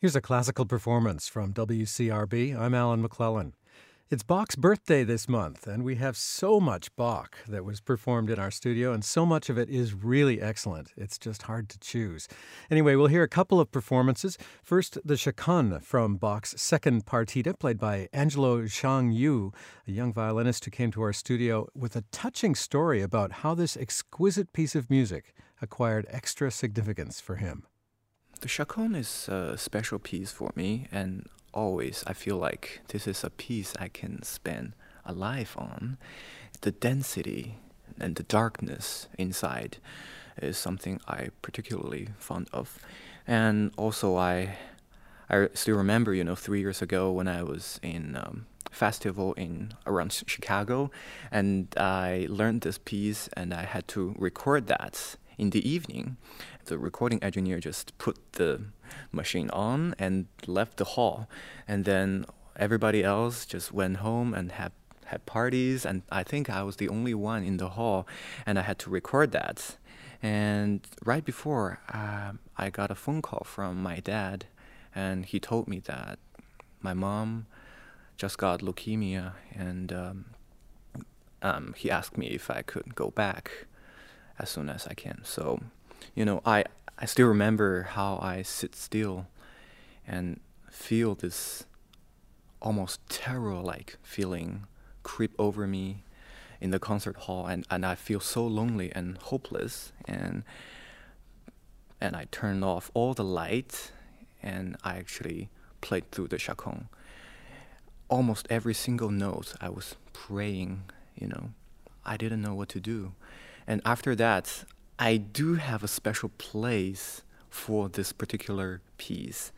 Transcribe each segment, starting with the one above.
Here's a classical performance from WCRB. I'm Alan McLellan. It's Bach's birthday this month, and we have so much Bach that was performed in our studio, and so much of it is really excellent. It's just hard to choose. Anyway, we'll hear a couple of performances. First, the Chaconne from Bach's second partita, played by Angelo Xiang Yu, a young violinist who came to our studio with a touching story about how this exquisite piece of music acquired extra significance for him. The Chaconne is a special piece for me, and always I feel like this is a piece I can spend a life on. The density and the darkness inside is something I particularly fond of, and also I I still remember, you know, three years ago when I was in um, festival in around Chicago, and I learned this piece, and I had to record that in the evening, the recording engineer just put the machine on and left the hall. And then everybody else just went home and had had parties and I think I was the only one in the hall and I had to record that. And right before uh, I got a phone call from my dad and he told me that my mom just got leukemia and um, um, he asked me if I could go back as soon as I can. So, you know, I I still remember how I sit still and feel this almost terror-like feeling creep over me in the concert hall and, and I feel so lonely and hopeless and and I turned off all the lights and I actually played through the chaconne. Almost every single note I was praying, you know. I didn't know what to do. And after that, I do have a special place for this particular piece.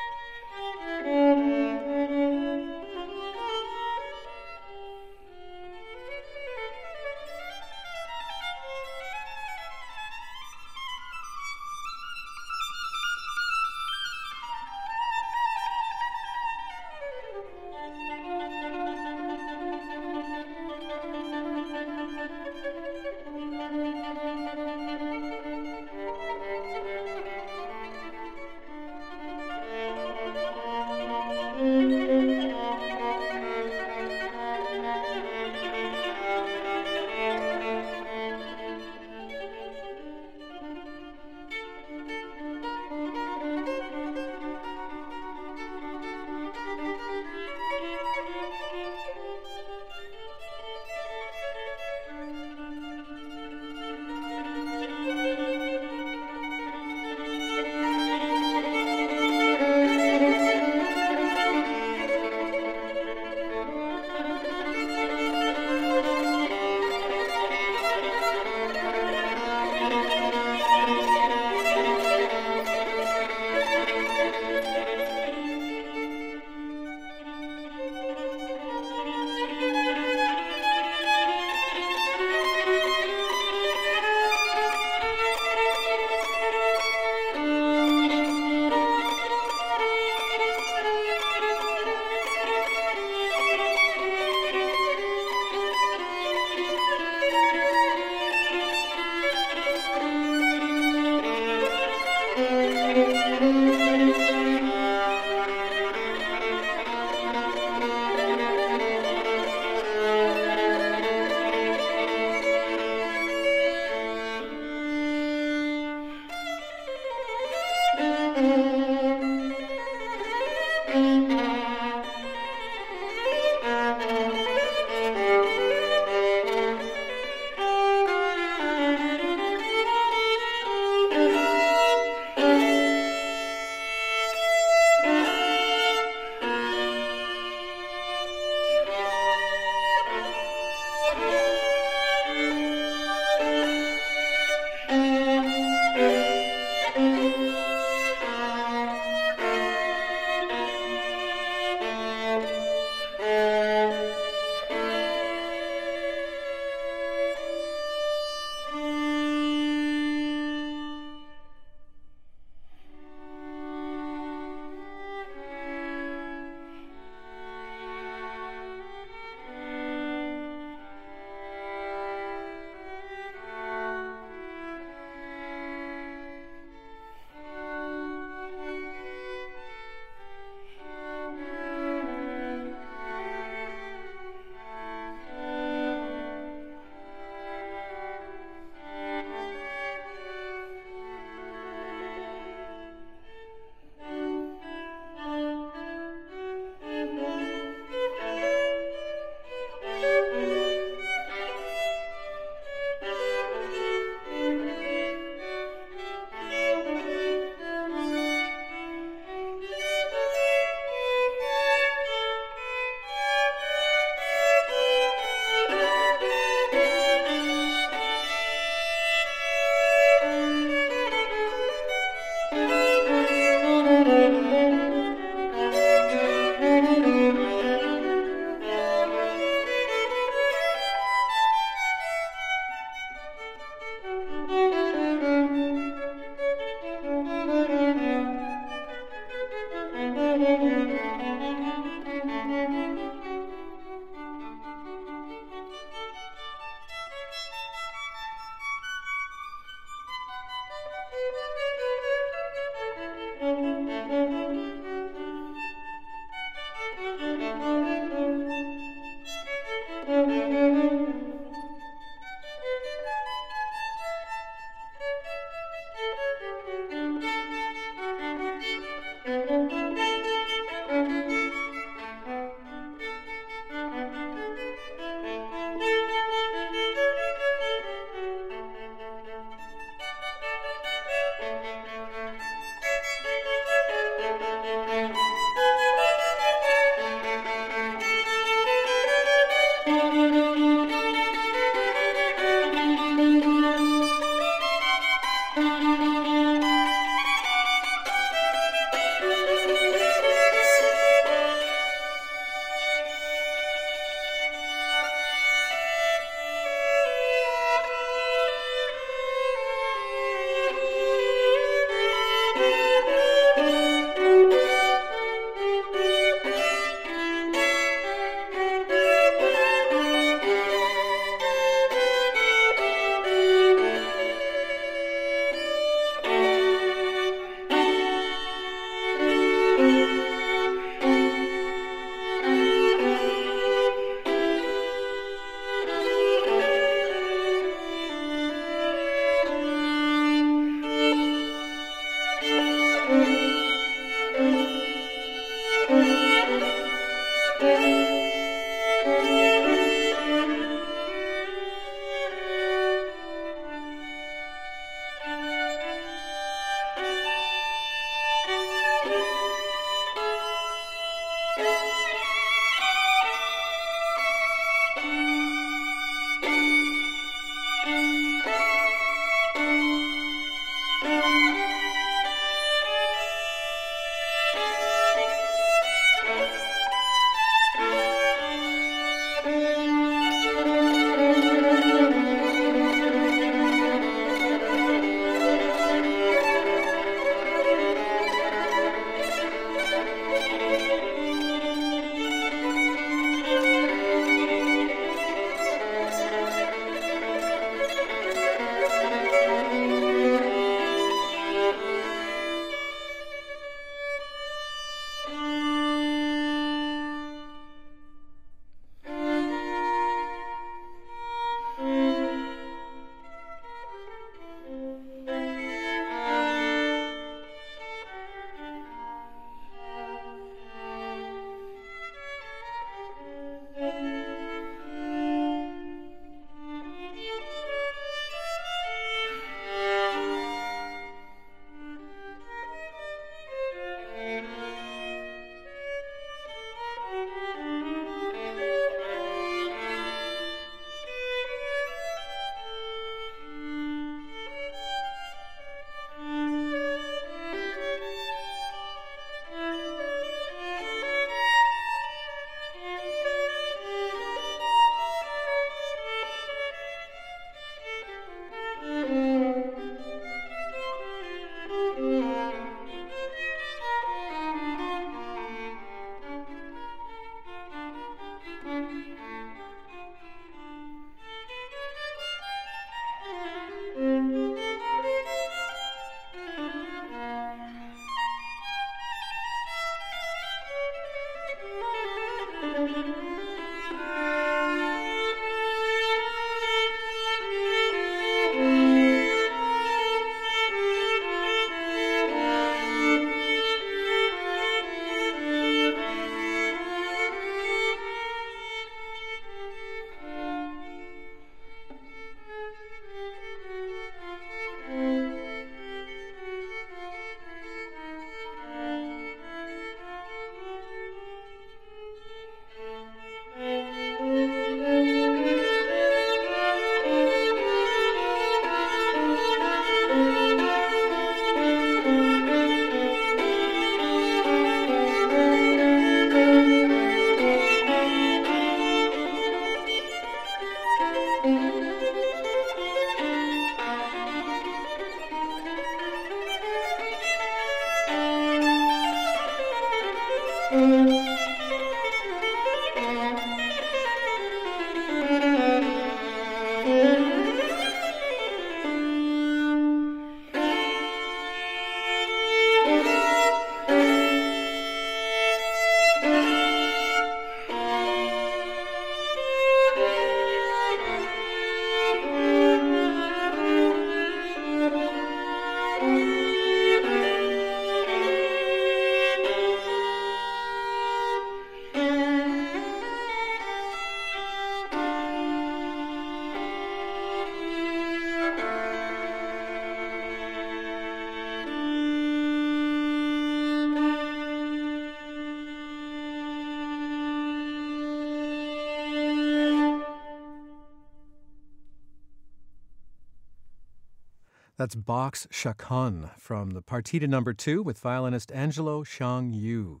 That's Bach's Chaconne from the Partita Number Two with violinist Angelo Xiang Yu.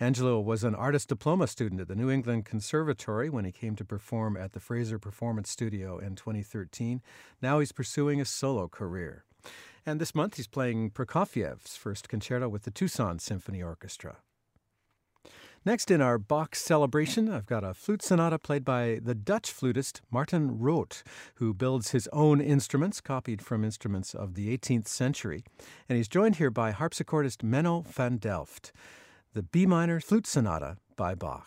Angelo was an artist diploma student at the New England Conservatory when he came to perform at the Fraser Performance Studio in 2013. Now he's pursuing a solo career. And this month he's playing Prokofiev's first concerto with the Tucson Symphony Orchestra. Next in our Bach celebration, I've got a flute sonata played by the Dutch flutist Marten Root, who builds his own instruments copied from instruments of the 18th century. And he's joined here by harpsichordist Menno van Delft. The B minor flute sonata by Bach.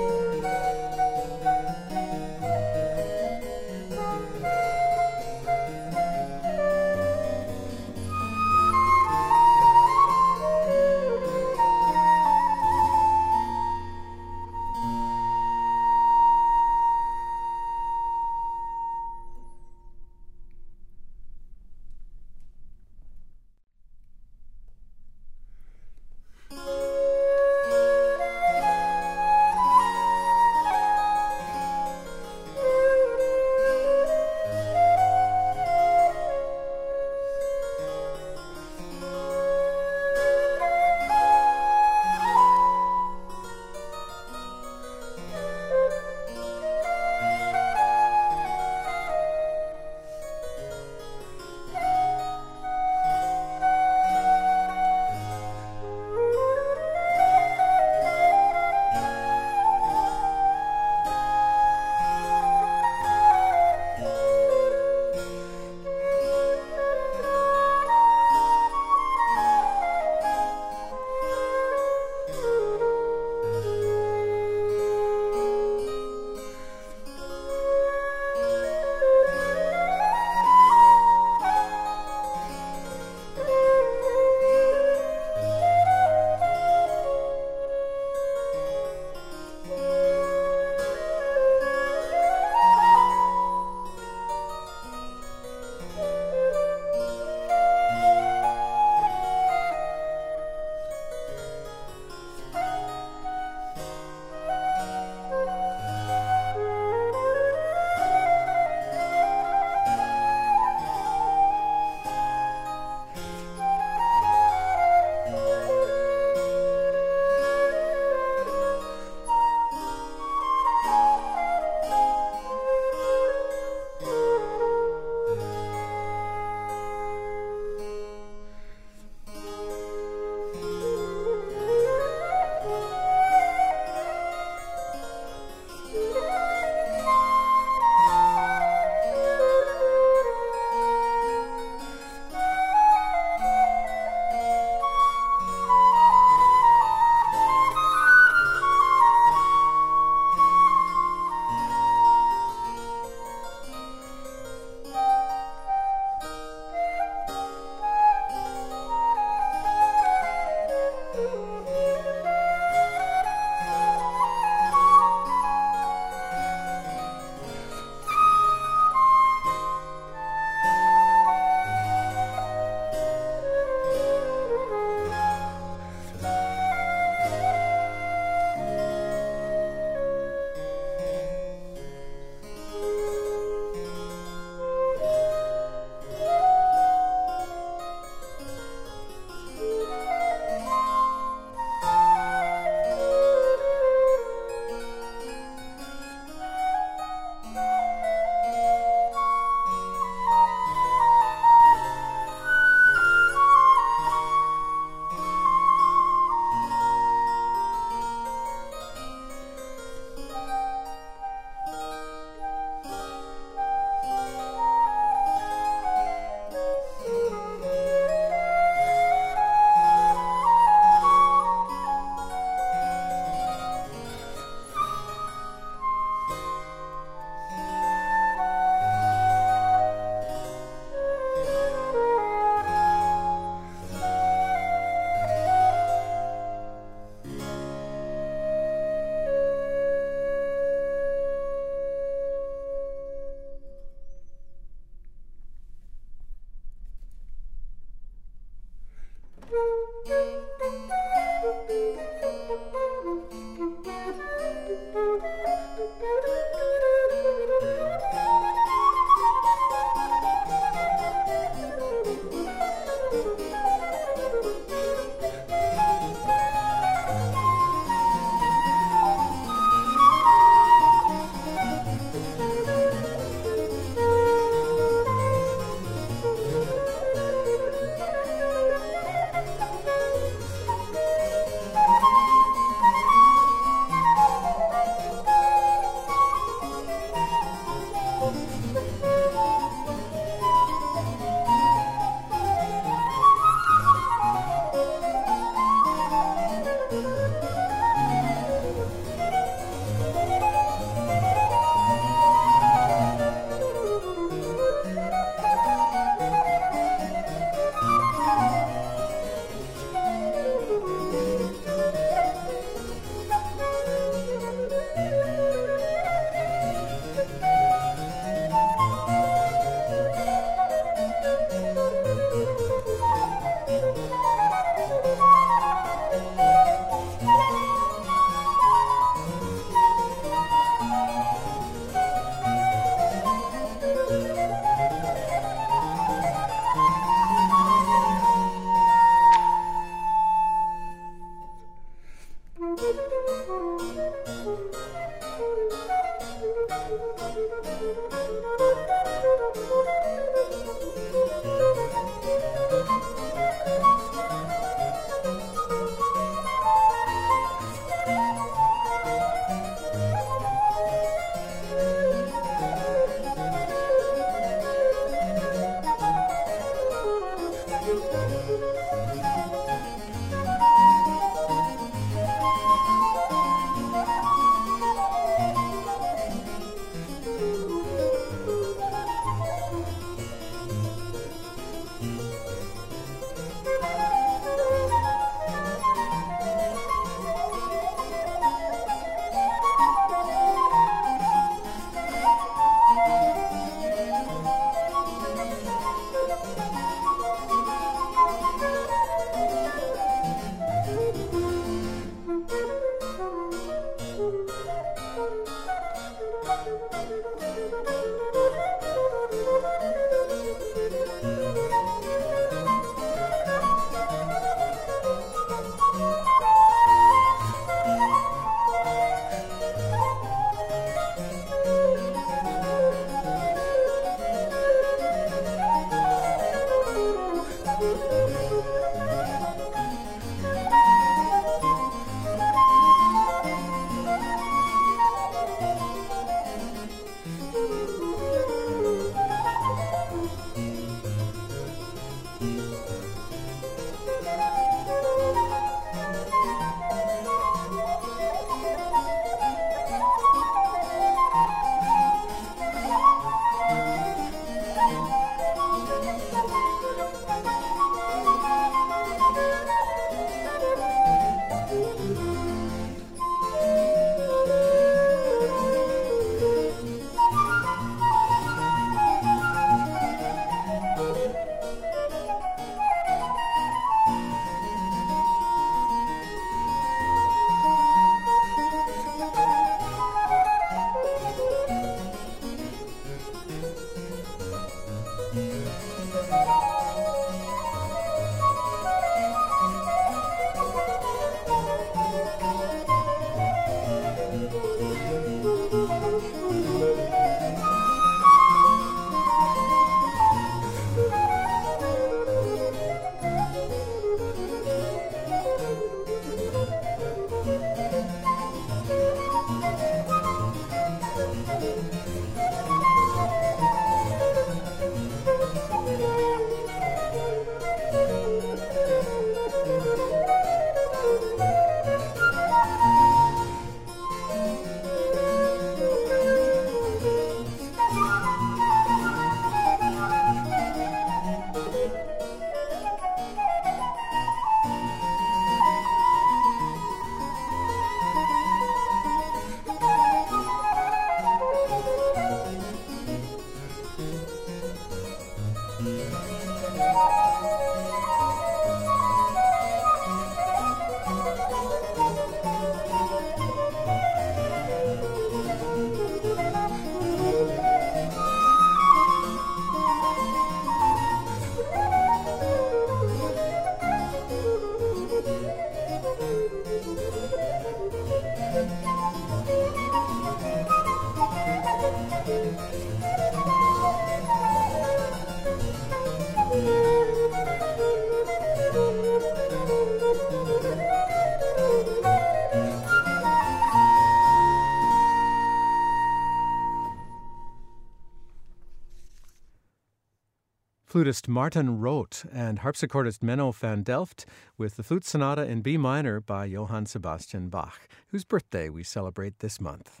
Flutist Marten Root and harpsichordist Menno van Delft with the Flute Sonata in B minor by Johann Sebastian Bach, whose birthday we celebrate this month.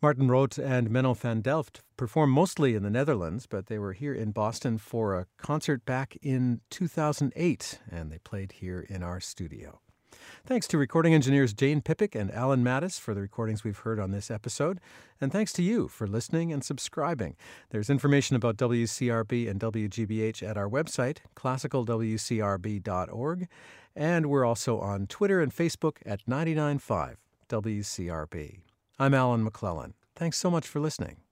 Marten Root and Menno van Delft perform mostly in the Netherlands, but they were here in Boston for a concert back in 2008, and they played here in our studio. Thanks to recording engineers Jane Pippick and Alan Mattis for the recordings we've heard on this episode. And thanks to you for listening and subscribing. There's information about WCRB and WGBH at our website, classicalwcrb.org. And we're also on Twitter and Facebook at 995 WCRB. I'm Alan McLellan. Thanks so much for listening.